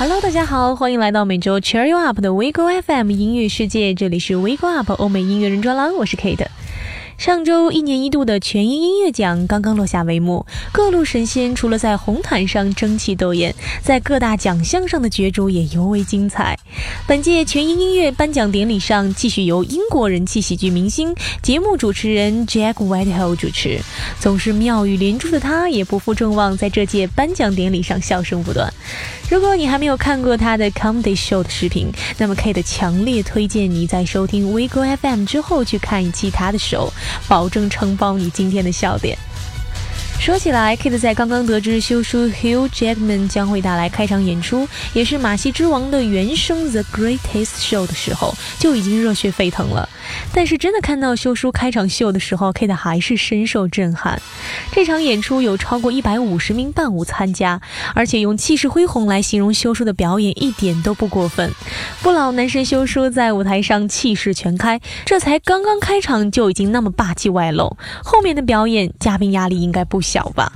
Hello，大家好，欢迎来到每周 Cheer You Up 的 w e g o FM 音乐世界，这里是 w e g o Up 欧美音乐人专栏，我是 Kate。上周一年一度的全英音乐奖刚刚落下帷幕，各路神仙除了在红毯上争奇斗艳，在各大奖项上的角逐也尤为精彩。本届全英音乐颁奖典礼上，继续由英国人气喜剧明星、节目主持人 Jack Whitehall 主持。总是妙语连珠的他，也不负众望，在这届颁奖典礼上笑声不断。如果你还没有看过他的 Comedy Show 的视频，那么 Kate 强烈推荐你在收听 w e g o FM 之后去看一期他的 show。保证承包你今天的笑点。说起来，Kate 在刚刚得知修叔 Hugh Jackman 将会带来开场演出，也是马戏之王的原声 The Greatest Show 的时候，就已经热血沸腾了。但是真的看到修叔开场秀的时候，Kate 还是深受震撼。这场演出有超过一百五十名伴舞参加，而且用气势恢宏来形容修叔的表演一点都不过分。不老男神修叔在舞台上气势全开，这才刚刚开场就已经那么霸气外露，后面的表演嘉宾压力应该不小小吧？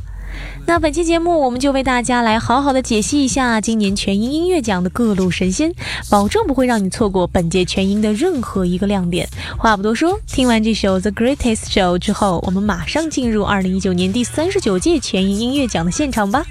那本期节目，我们就为大家来好好的解析一下今年全英音乐奖的各路神仙，保证不会让你错过本届全英的任何一个亮点。话不多说，听完这首《The Greatest Show》之后，我们马上进入二零一九年第三十九届全英音乐奖的现场吧。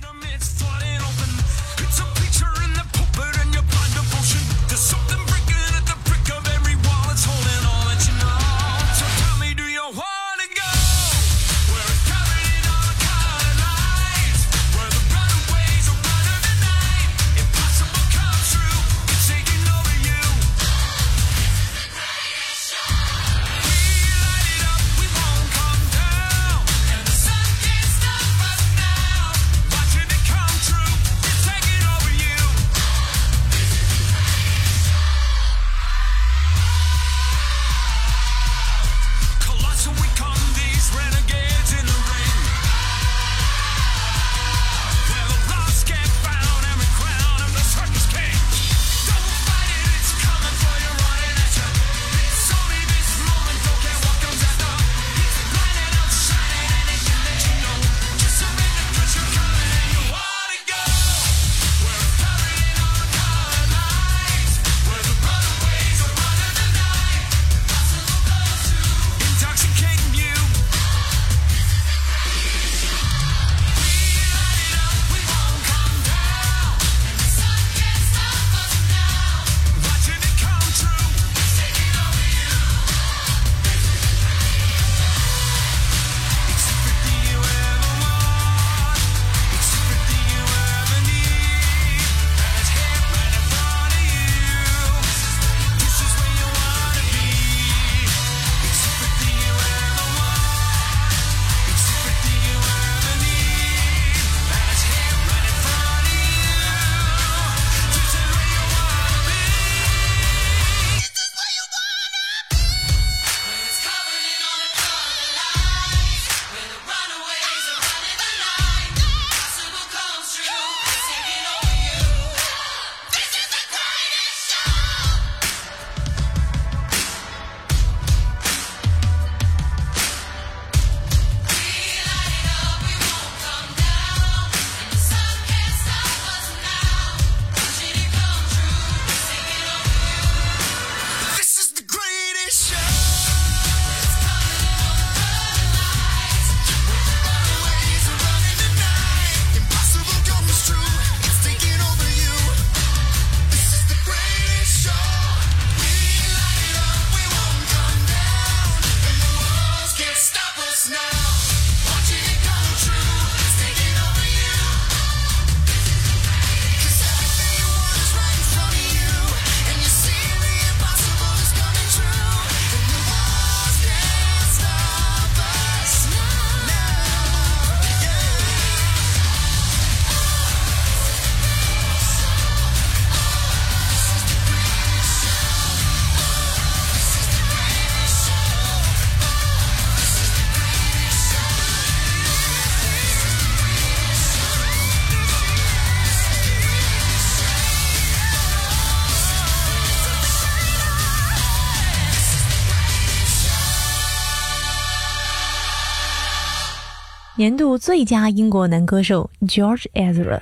年度最佳英国男歌手 George Ezra。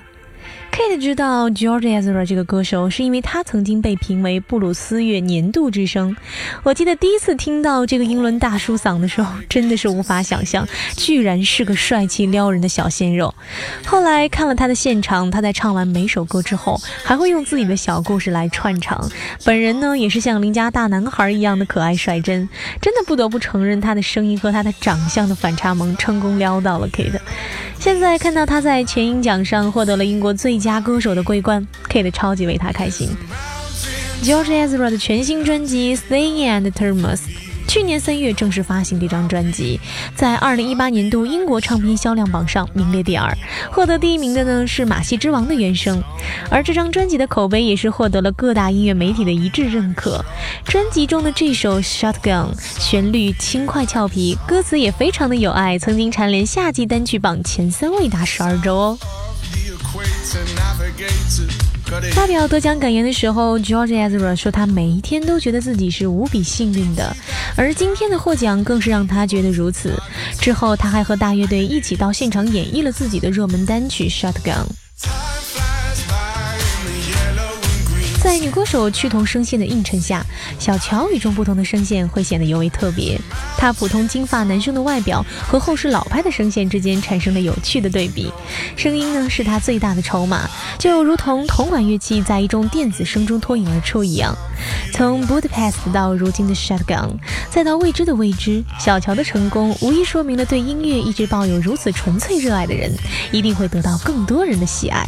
Kate 知道 George Ezra 这个歌手，是因为他曾经被评为布鲁斯乐年度之声。我记得第一次听到这个英伦大叔嗓的时候，真的是无法想象，居然是个帅气撩人的小鲜肉。后来看了他的现场，他在唱完每首歌之后，还会用自己的小故事来串场。本人呢，也是像邻家大男孩一样的可爱率真，真的不得不承认他的声音和他的长相的反差萌，成功撩到了 Kate。现在看到他在全英奖上获得了英国最佳。歌手的桂冠，Kate 超级为他开心。George Ezra 的全新专辑《Stay and Termus》去年三月正式发行这张专辑，在二零一八年度英国唱片销量榜上名列第二。获得第一名的呢是《马戏之王》的原声，而这张专辑的口碑也是获得了各大音乐媒体的一致认可。专辑中的这首《Shotgun》旋律轻快俏皮，歌词也非常的有爱，曾经蝉联夏季单曲榜前三位达十二周哦。发表得奖感言的时候，George Ezra 说：“他每一天都觉得自己是无比幸运的，而今天的获奖更是让他觉得如此。”之后，他还和大乐队一起到现场演绎了自己的热门单曲《Shotgun》。在女歌手趋同声线的映衬下，小乔与众不同的声线会显得尤为特别。她普通金发男生的外表和后世老派的声线之间产生了有趣的对比。声音呢是他最大的筹码，就如同同管乐器在一众电子声中脱颖而出一样。从 Budapest 到如今的 Shotgun，再到未知的未知，小乔的成功无疑说明了对音乐一直抱有如此纯粹热爱的人，一定会得到更多人的喜爱。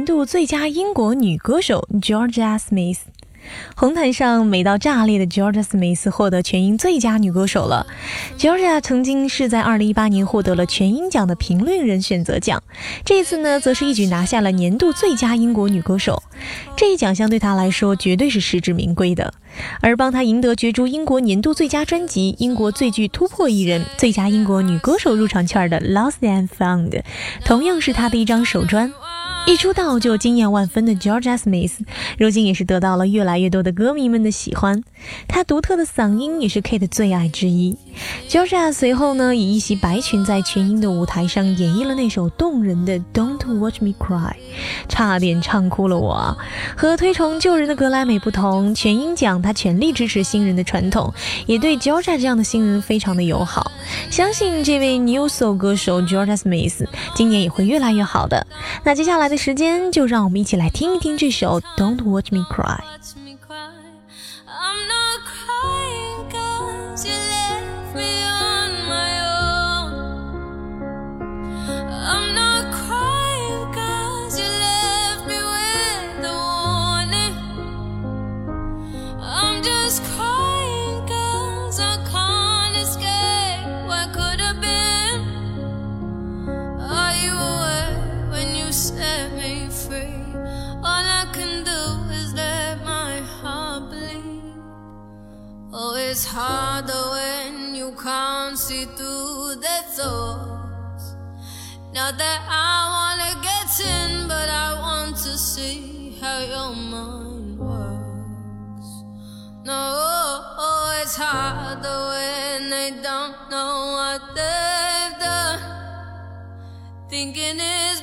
年度最佳英国女歌手》Georgia Smith，红毯上美到炸裂的 Georgia Smith 获得全英最佳女歌手了。Georgia 曾经是在2018年获得了全英奖的评论人选择奖，这次呢，则是一举拿下了年度最佳英国女歌手。这一奖项对她来说绝对是实至名归的。而帮她赢得角逐英国年度最佳专辑、英国最具突破艺人、最佳英国女歌手入场券的 Lost and Found，同样是她的一张首专。一出道就惊艳万分的 Georgia Smith，如今也是得到了越来越多的歌迷们的喜欢。他独特的嗓音也是 Kate 最爱之一。Georgia 随后呢，以一袭白裙在全英的舞台上演绎了那首动人的《Don't Watch Me Cry》，差点唱哭了我。和推崇旧人的格莱美不同，全英奖他全力支持新人的传统，也对 Georgia 这样的新人非常的友好。相信这位 New Soul 歌手 Georgia Smith 今年也会越来越好的。那接下来的时间，就让我们一起来听一听这首《Don't Watch Me Cry》。Oh, it's harder when you can't see through their thoughts. Not that I wanna get in, but I want to see how your mind works. No, it's harder when they don't know what they've done. Thinking it's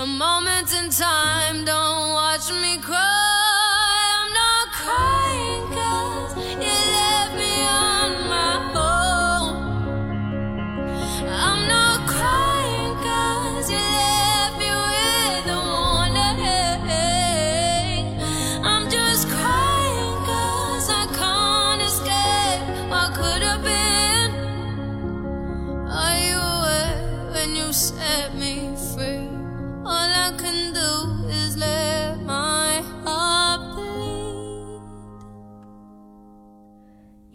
A moment in time, don't watch me cry.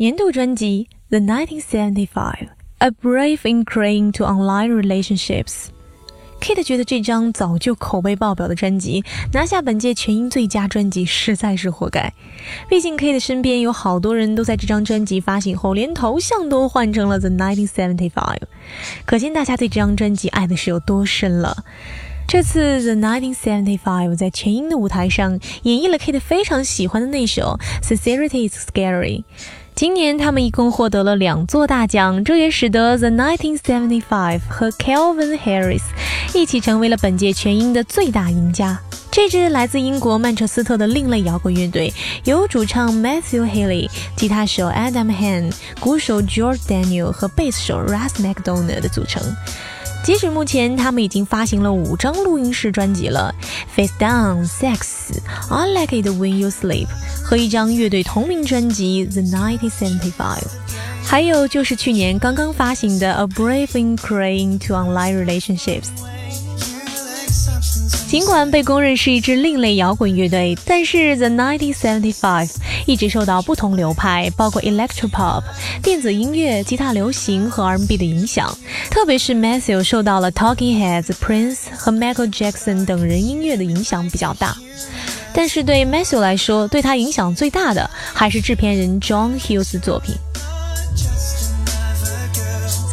年度专辑《The 1975: A Brave in Crying to Online Relationships》。Kate 觉得这张早就口碑爆表的专辑拿下本届全英最佳专辑实在是活该。毕竟 Kate 身边有好多人都在这张专辑发行后连头像都换成了 The 1975，可见大家对这张专辑爱的是有多深了。这次 The 1975在全英的舞台上演绎了 Kate 非常喜欢的那首《Sincerity Is Scary》。今年他们一共获得了两座大奖，这也使得 The 1975和 Calvin Harris 一起成为了本届全英的最大赢家。这支来自英国曼彻斯特的另类摇滚乐队，由主唱 Matthew Haley、吉他手 Adam Han、鼓手 George Daniel 和贝斯手 Russ McDonald 的组成。截止目前，他们已经发行了五张录音室专辑了，《Face Down》、《Sex》、《I Like It When You Sleep》和一张乐队同名专辑《The Ninety Seventy Five，》，还有就是去年刚刚发行的《A Brave in Crying to Online Relationships》。尽管被公认是一支另类摇滚乐队，但是 The 1975一直受到不同流派，包括 electropop、电子音乐、吉他流行和 R&B 的影响。特别是 Matthew 受到了 Talking Heads、Prince 和 Michael Jackson 等人音乐的影响比较大。但是对 Matthew 来说，对他影响最大的还是制片人 John Hughes 的作品。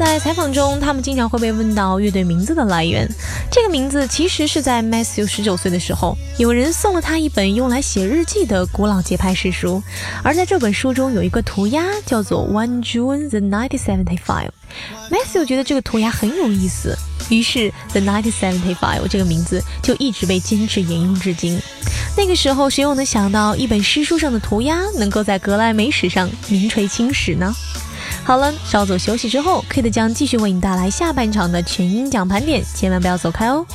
在采访中，他们经常会被问到乐队名字的来源。这个名字其实是在 Matthew 十九岁的时候，有人送了他一本用来写日记的古老节拍式书，而在这本书中有一个涂鸦，叫做 One June the 1975。Matthew 觉得这个涂鸦很有意思，于是 The 1975这个名字就一直被坚持沿用至今。那个时候，谁又能想到一本诗书上的涂鸦能够在格莱美史上名垂青史呢？好了，稍作休息之后，Kate 将继续为你带来下半场的全英奖盘点，千万不要走开哦。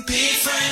Be friends.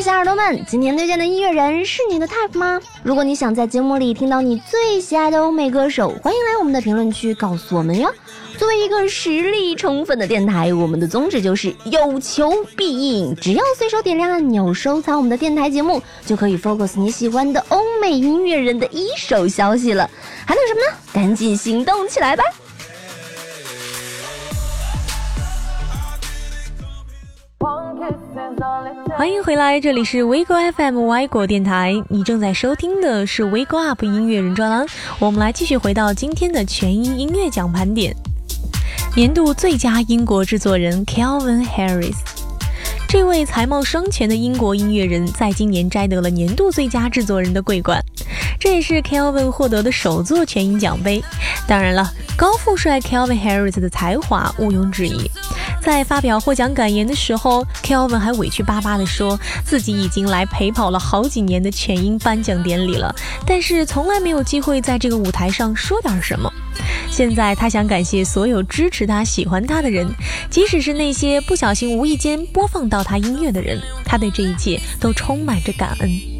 小耳朵们，今天推荐的音乐人是你的 type 吗？如果你想在节目里听到你最喜爱的欧美歌手，欢迎来我们的评论区告诉我们哟。作为一个实力充分的电台，我们的宗旨就是有求必应。只要随手点亮按钮，收藏我们的电台节目，就可以 focus 你喜欢的欧美音乐人的一手消息了。还等什么呢？赶紧行动起来吧！欢迎回来，这里是 w 国 FM 歪果电台，你正在收听的是 WeGo Up 音乐人专栏。我们来继续回到今天的全英音乐奖盘点，年度最佳英国制作人 Kelvin Harris。这位才貌双全的英国音乐人，在今年摘得了年度最佳制作人的桂冠，这也是 Kelvin 获得的首座全英奖杯。当然了，高富帅 Kelvin Harris 的才华毋庸置疑。在发表获奖感言的时候，Kelvin 还委屈巴巴地说自己已经来陪跑了好几年的全英颁奖典礼了，但是从来没有机会在这个舞台上说点什么。现在他想感谢所有支持他、喜欢他的人，即使是那些不小心无意间播放到他音乐的人，他对这一切都充满着感恩。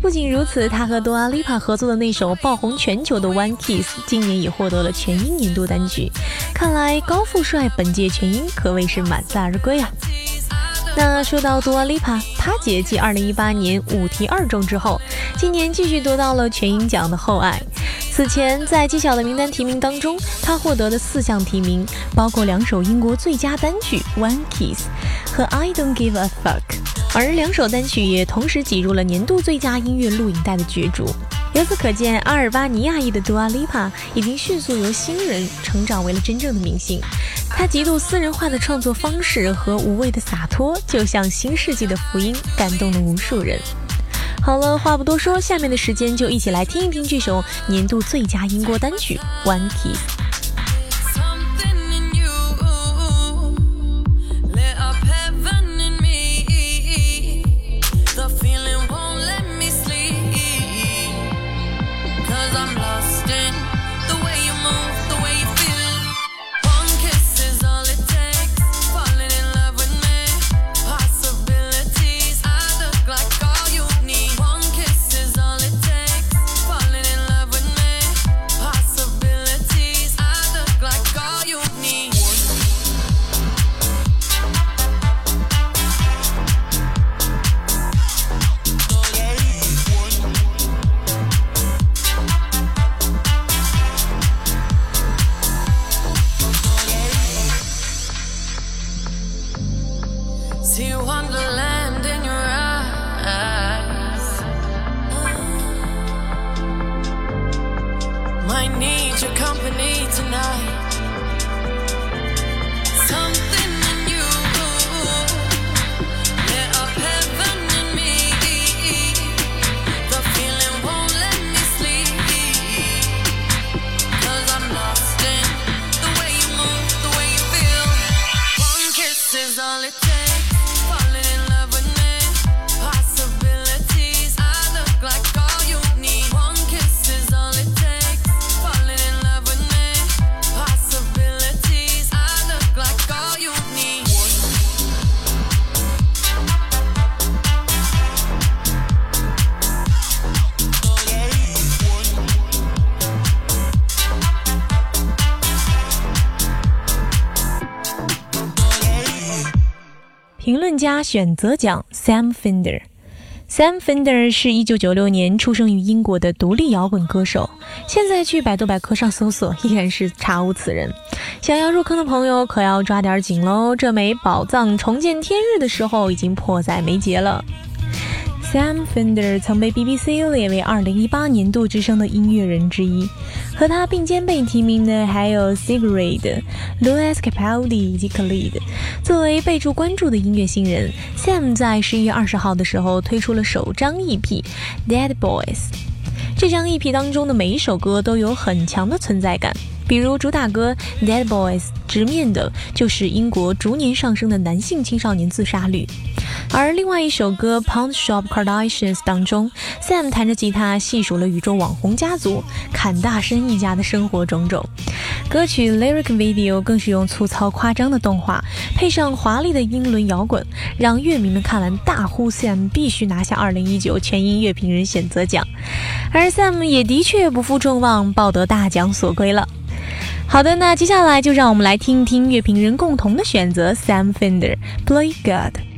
不仅如此，他和多阿丽帕合作的那首爆红全球的《One Kiss》今年也获得了全英年度单曲。看来高富帅本届全英可谓是满载而归啊！那说到多阿丽帕，她姐继2018年五题二中之后，今年继续得到了全英奖的厚爱。此前在揭晓的名单提名当中，她获得的四项提名包括两首英国最佳单曲《One Kiss》和《I Don't Give a Fuck》。而两首单曲也同时挤入了年度最佳音乐录影带的角逐。由此可见，阿尔巴尼亚裔的 Dua Lipa 已经迅速由新人成长为了真正的明星。他极度私人化的创作方式和无畏的洒脱，就像新世纪的福音，感动了无数人。好了，话不多说，下面的时间就一起来听一听这首年度最佳英国单曲《One Kiss》。家选择奖，Sam Fender。Sam Fender 是一九九六年出生于英国的独立摇滚歌手，现在去百度百科上搜索，依然是查无此人。想要入坑的朋友可要抓点紧喽，这枚宝藏重见天日的时候已经迫在眉睫了。Sam Fender 曾被 BBC 列为2018年度之声的音乐人之一，和他并肩被提名的还有 Sigrid、Louis Capaldi 以及 Khalid。作为备注关注的音乐新人，Sam 在11月20号的时候推出了首张 EP《Dead Boys》。这张 EP 当中的每一首歌都有很强的存在感。比如主打歌《Dead Boys》直面的就是英国逐年上升的男性青少年自杀率，而另外一首歌《Pound Shop Kardashians》当中，Sam 弹着吉他细数了宇宙网红家族坎大申一家的生活种种。歌曲 lyric video 更是用粗糙夸张的动画，配上华丽的英伦摇滚，让乐迷们看完大呼 Sam 必须拿下2019全音乐评人选择奖。而 Sam 也的确不负众望，抱得大奖所归了。好的，那接下来就让我们来听听乐评人共同的选择，Sam Fender Play God。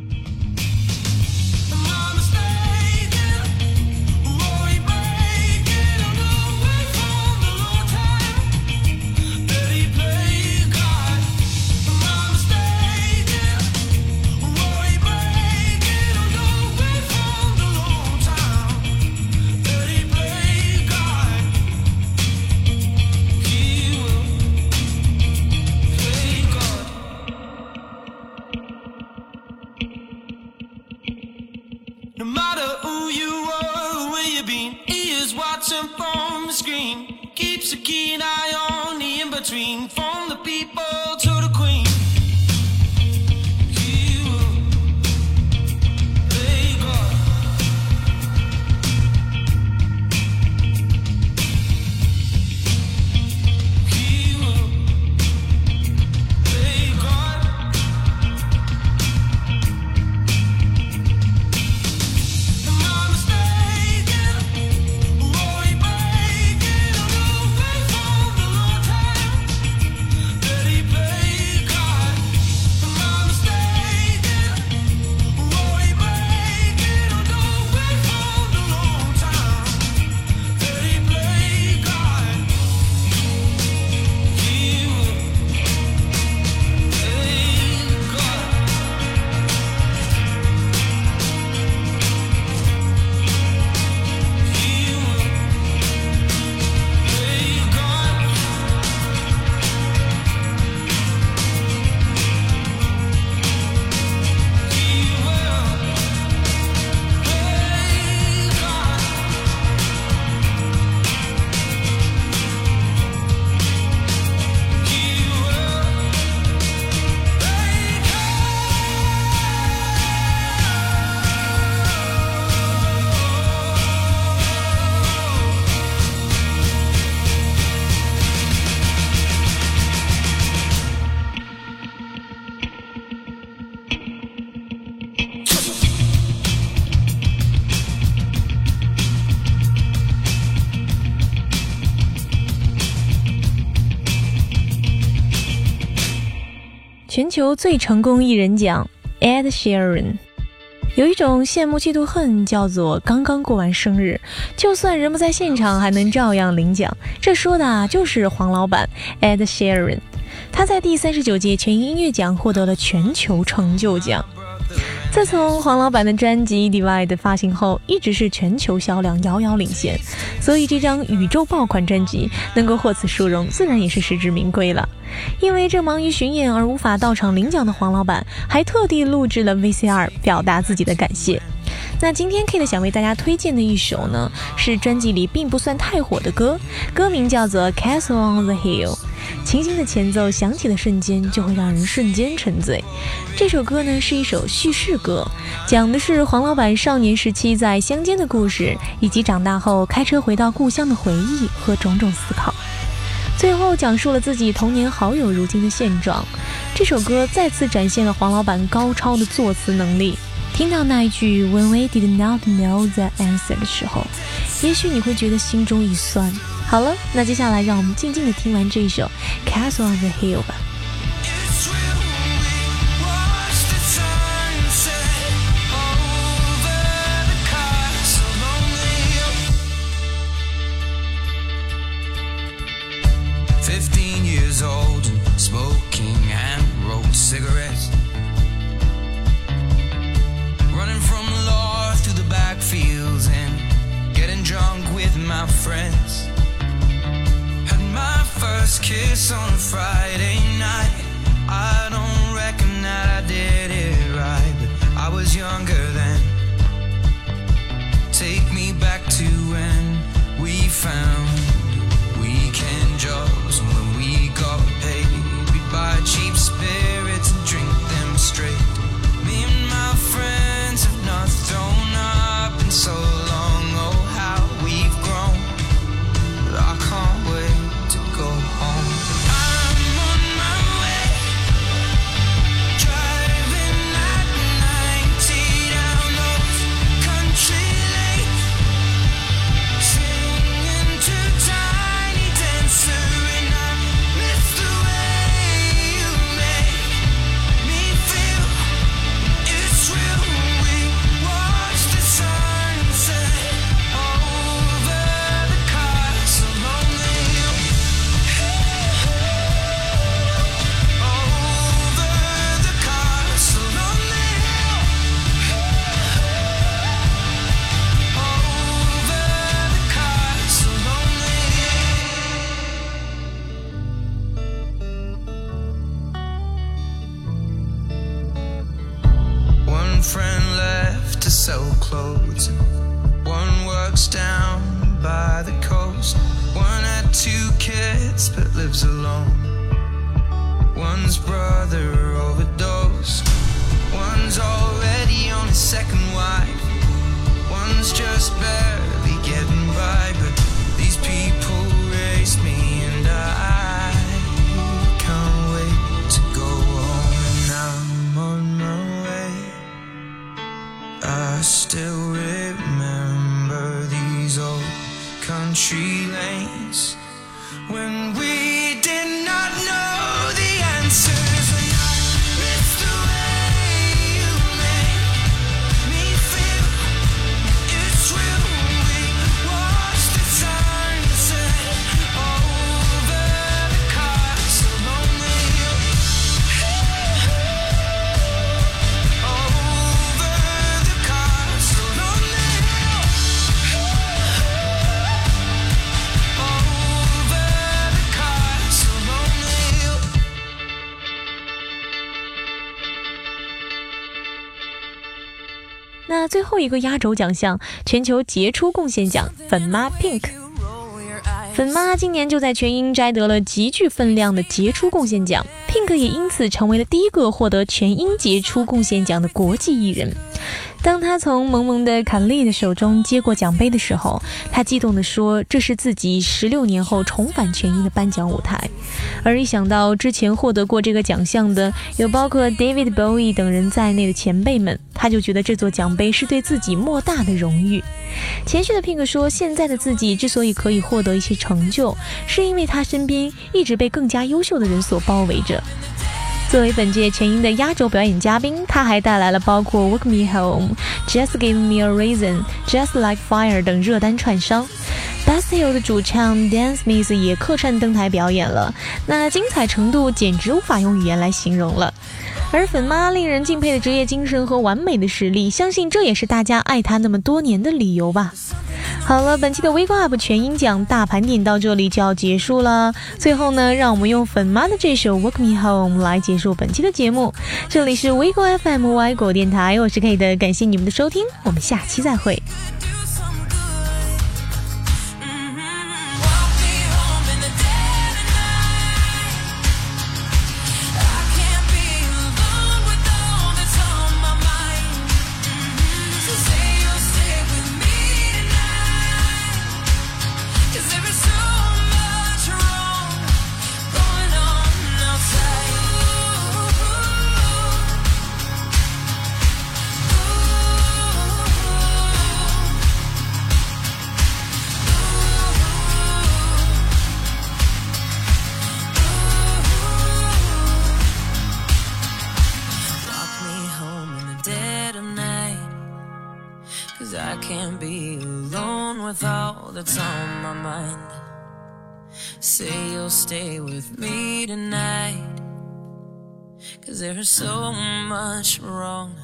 全球最成功艺人奖，Ed Sheeran。有一种羡慕嫉妒恨，叫做刚刚过完生日，就算人不在现场，还能照样领奖。这说的，就是黄老板 Ed Sheeran。他在第三十九届全英音乐奖获得了全球成就奖。自从黄老板的专辑《Divide》发行后，一直是全球销量遥遥领先，所以这张宇宙爆款专辑能够获此殊荣，自然也是实至名归了。因为正忙于巡演而无法到场领奖的黄老板，还特地录制了 VCR 表达自己的感谢。那今天 Kate 想为大家推荐的一首呢，是专辑里并不算太火的歌，歌名叫做《Castle on the Hill》。清新的前奏响起的瞬间，就会让人瞬间沉醉。这首歌呢，是一首叙事歌，讲的是黄老板少年时期在乡间的故事，以及长大后开车回到故乡的回忆和种种思考。最后讲述了自己童年好友如今的现状。这首歌再次展现了黄老板高超的作词能力。听到那一句 "When we did not know the answer" 的时候，也许你会觉得心中一酸。好了，那接下来让我们静静的听完这一首《Castle on the Hill》吧。一个压轴奖项——全球杰出贡献奖粉妈 Pink。粉妈今年就在全英摘得了极具分量的杰出贡献奖，Pink 也因此成为了第一个获得全英杰出贡献奖的国际艺人。当他从萌萌的卡莉的手中接过奖杯的时候，他激动地说：“这是自己十六年后重返全英的颁奖舞台。”而一想到之前获得过这个奖项的有包括 David Bowie 等人在内的前辈们，他就觉得这座奖杯是对自己莫大的荣誉。前续的 Pink 说：“现在的自己之所以可以获得一些成就，是因为他身边一直被更加优秀的人所包围着。”作为本届全英的压轴表演嘉宾，他还带来了包括《Walk Me Home》、《Just Give Me a Reason》、《Just Like Fire》等热单串烧。Bastille 的主唱 Dan Smith 也客串登台表演了，那精彩程度简直无法用语言来形容了。而粉妈令人敬佩的职业精神和完美的实力，相信这也是大家爱她那么多年的理由吧。好了，本期的 Wake Up 全音奖大盘点到这里就要结束了。最后呢，让我们用粉妈的这首《Walk Me Home》来结束本期的节目。这里是 Wake FM 外国电台，我是 K 的，感谢你们的收听，我们下期再会。Stay with me tonight. Cause there's so much wrong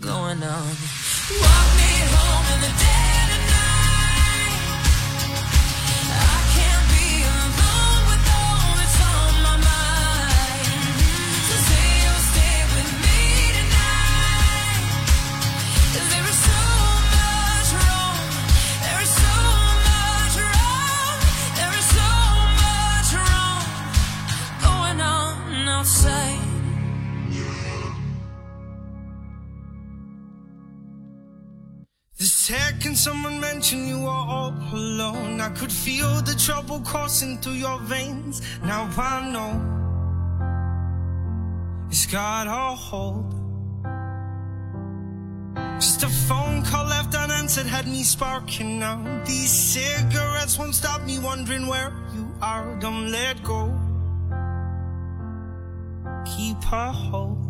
going on. Walk me home in the dead The second someone mentioned you are all alone, I could feel the trouble coursing through your veins. Now I know it's got a hold. Just a phone call left unanswered had me sparking now. These cigarettes won't stop me wondering where you are. Don't let go. Keep a hold.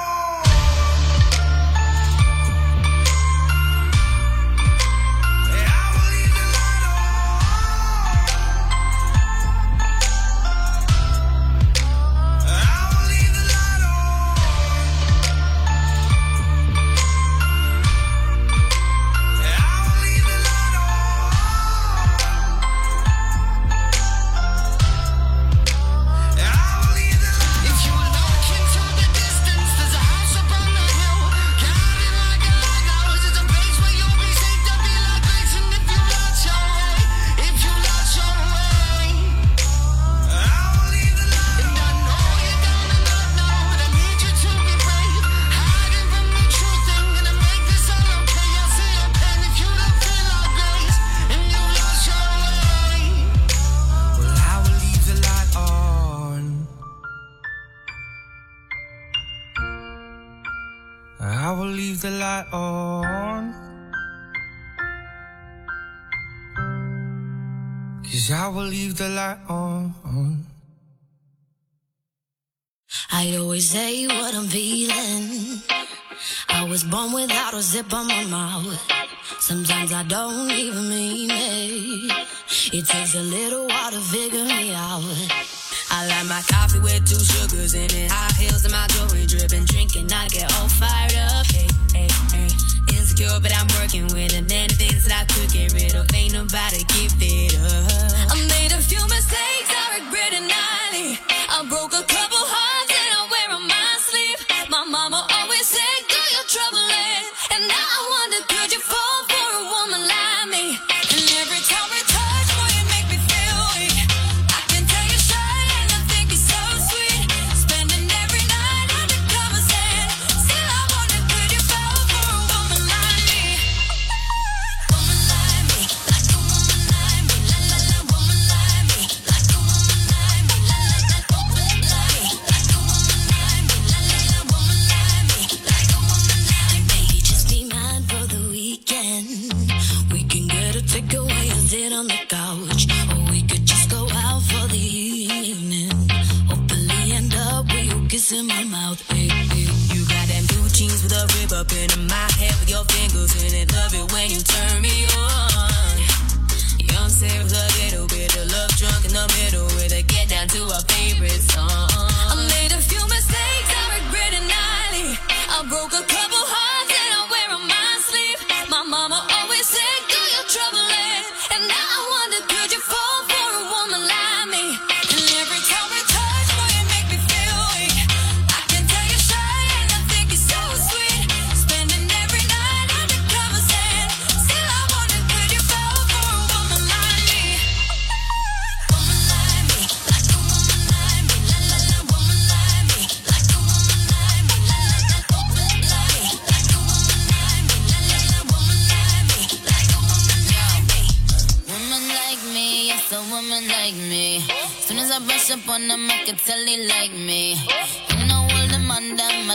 a zip on my mouth. Sometimes I don't even mean it. It takes a little while to figure me out. I like my coffee with two sugars in it. High heels and my jewelry dripping. Drinking, I get all fired up. Hey, hey, hey. Insecure, but I'm working with it. Many things that I could get rid of. Ain't nobody keep it up. I made a few mistakes I regret it nightly. I broke a couple.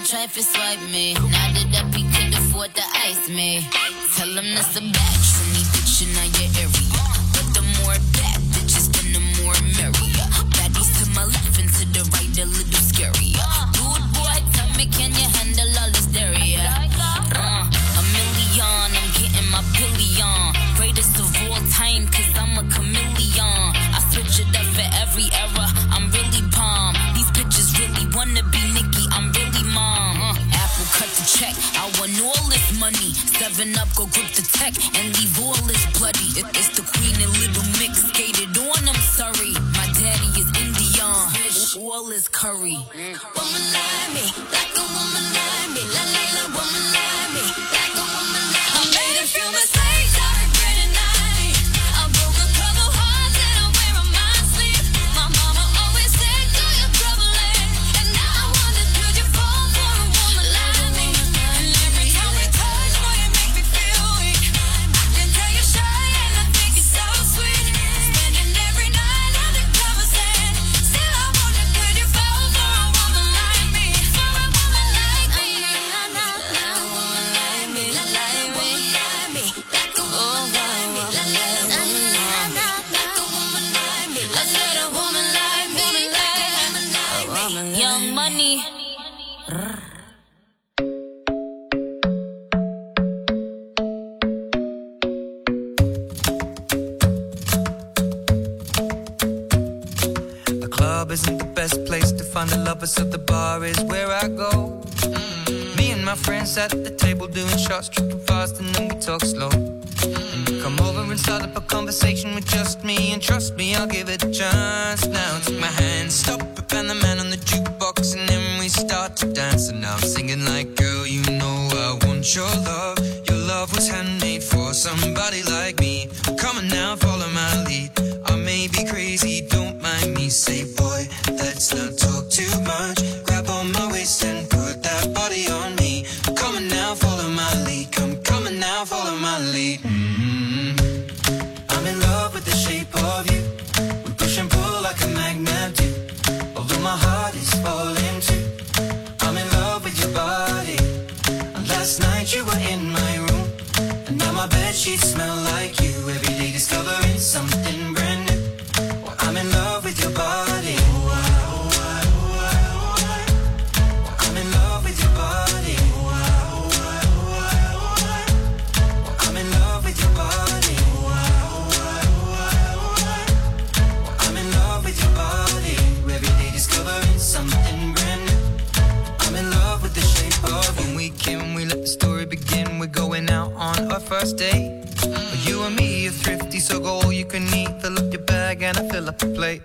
try to swipe me. Nodded up, he could afford to ice me. Tell him that's a batch, and he bitchin' on your. But the more bad bitches, then the more merrier. Baddies to my left and to the right, a little scary. giving up, go grip the tech and leave all this bloody. It's the queen and little mix skated on, I'm sorry. My daddy is Indian, all is curry. Mm. at the table doing shots, tripping fast, and then we talk slow. Come over and start up a conversation with just me, and trust me, I'll give it a chance. Now take my hand, stop, and the man on the jukebox, and then we start to dance. And now I'm singing like. bag and I fill up the plate.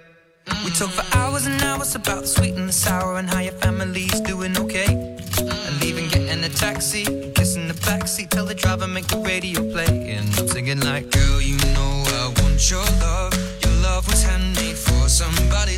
We talk for hours and hours about the sweet and the sour and how your family's doing okay. And leaving, getting a taxi, kissing the backseat, tell the driver make the radio play. And I'm singing like, girl, you know I want your love. Your love was handmade for somebody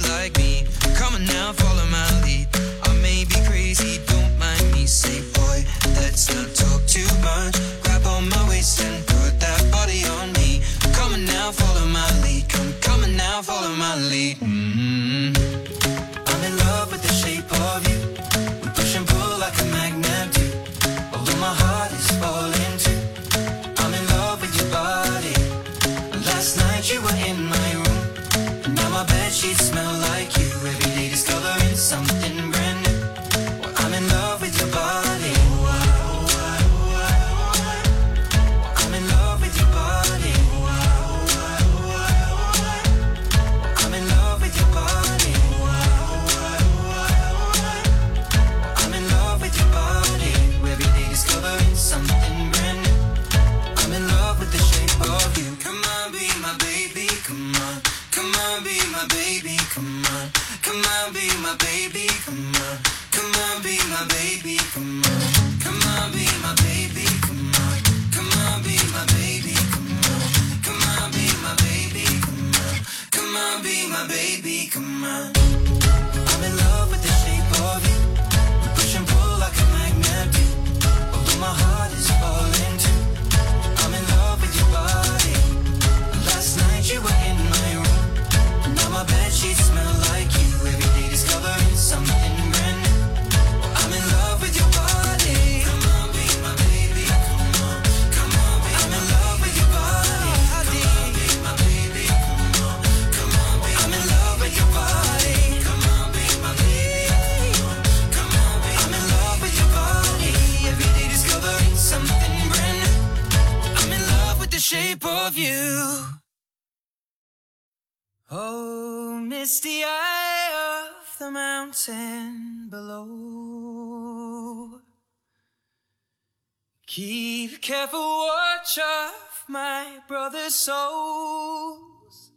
Keep careful watch of my brother's souls.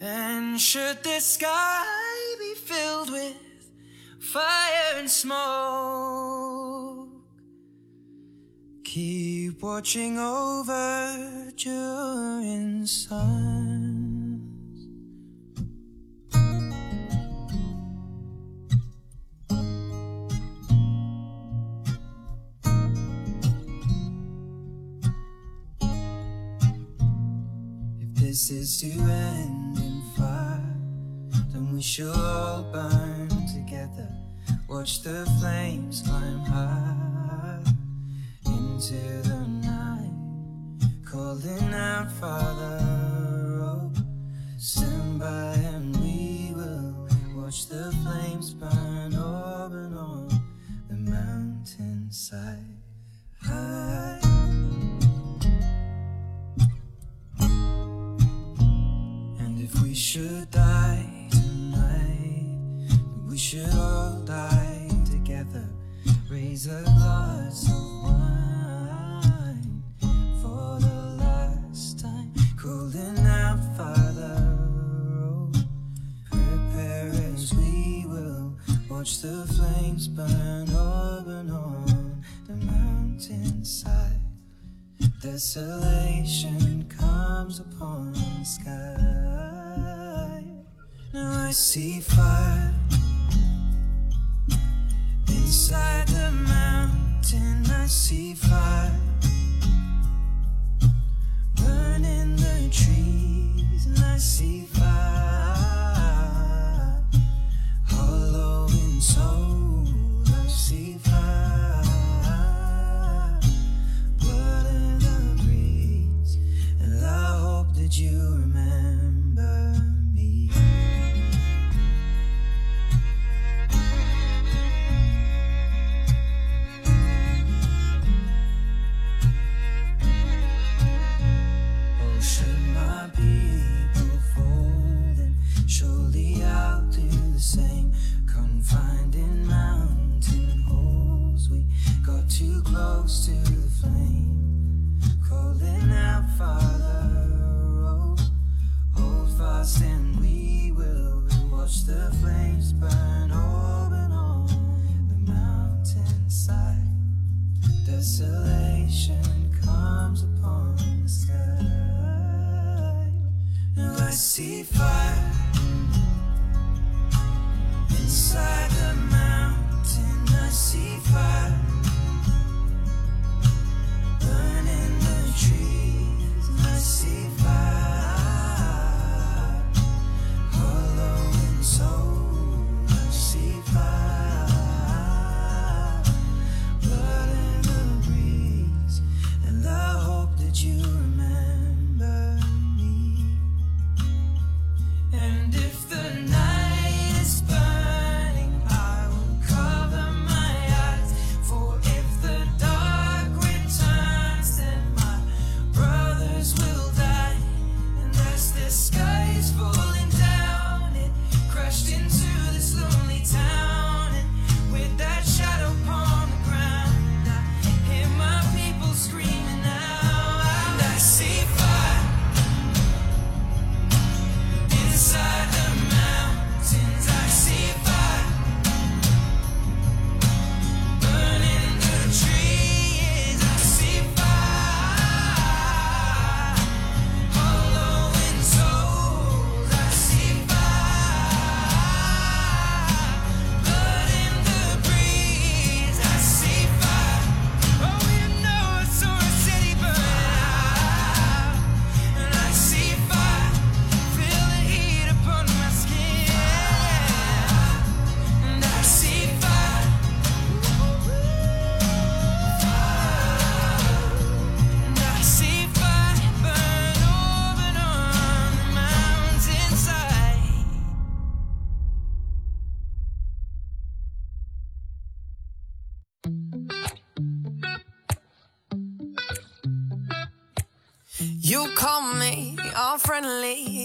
And should the sky be filled with fire and smoke, keep watching over your inside. this is to end in fire. Then we shall all burn together. Watch the flames climb high into the night, calling out, Father. should die tonight. We should all die together. Raise a glass of wine for the last time. Cooling out farther. Oh, prepare as we will. Watch the flames burn up and on the mountainside. Desolation comes upon the sky. Now I see fire inside the mountain. I see fire burning the trees, and I see fire hollow in soul. I see fire blood in the breeze, and I hope that you same. Confined in mountain holes, we got too close to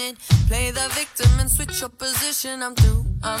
It. Play the victim and switch your position. I'm through, I'm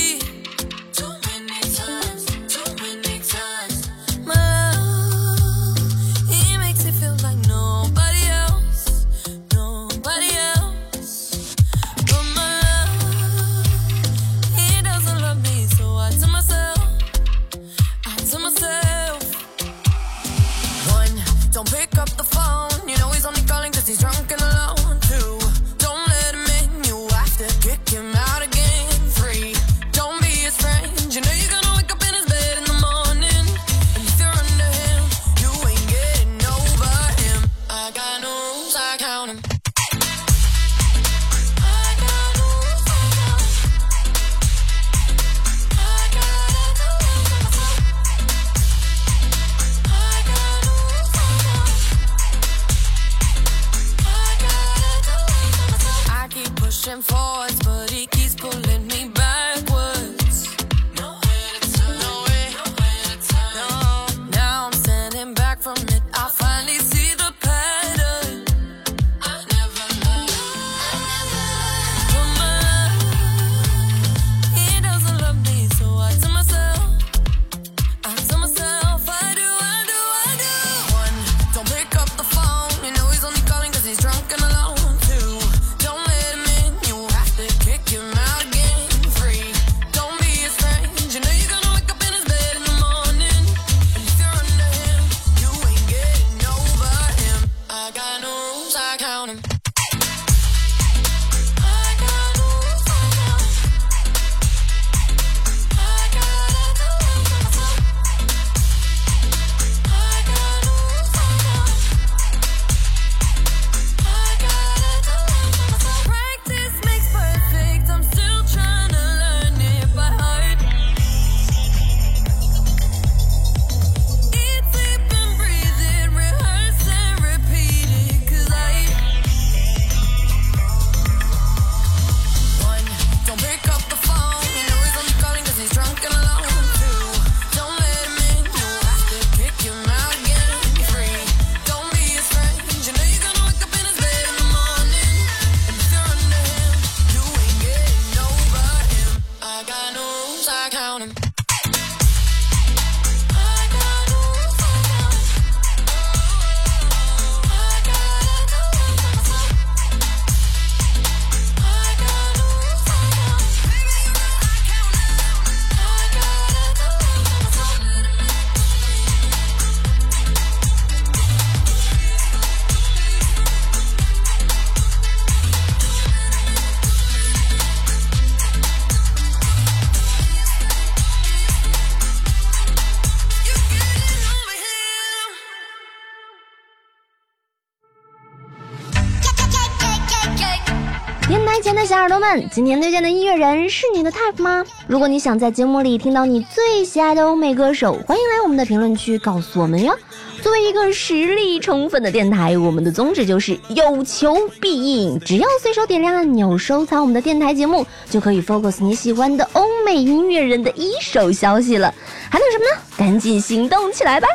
前的小耳朵们，今天推荐的音乐人是你的 type 吗？如果你想在节目里听到你最喜爱的欧美歌手，欢迎来我们的评论区告诉我们哟。作为一个实力充分的电台，我们的宗旨就是有求必应。只要随手点亮按钮，收藏我们的电台节目，就可以 focus 你喜欢的欧美音乐人的一手消息了。还等什么呢？赶紧行动起来吧！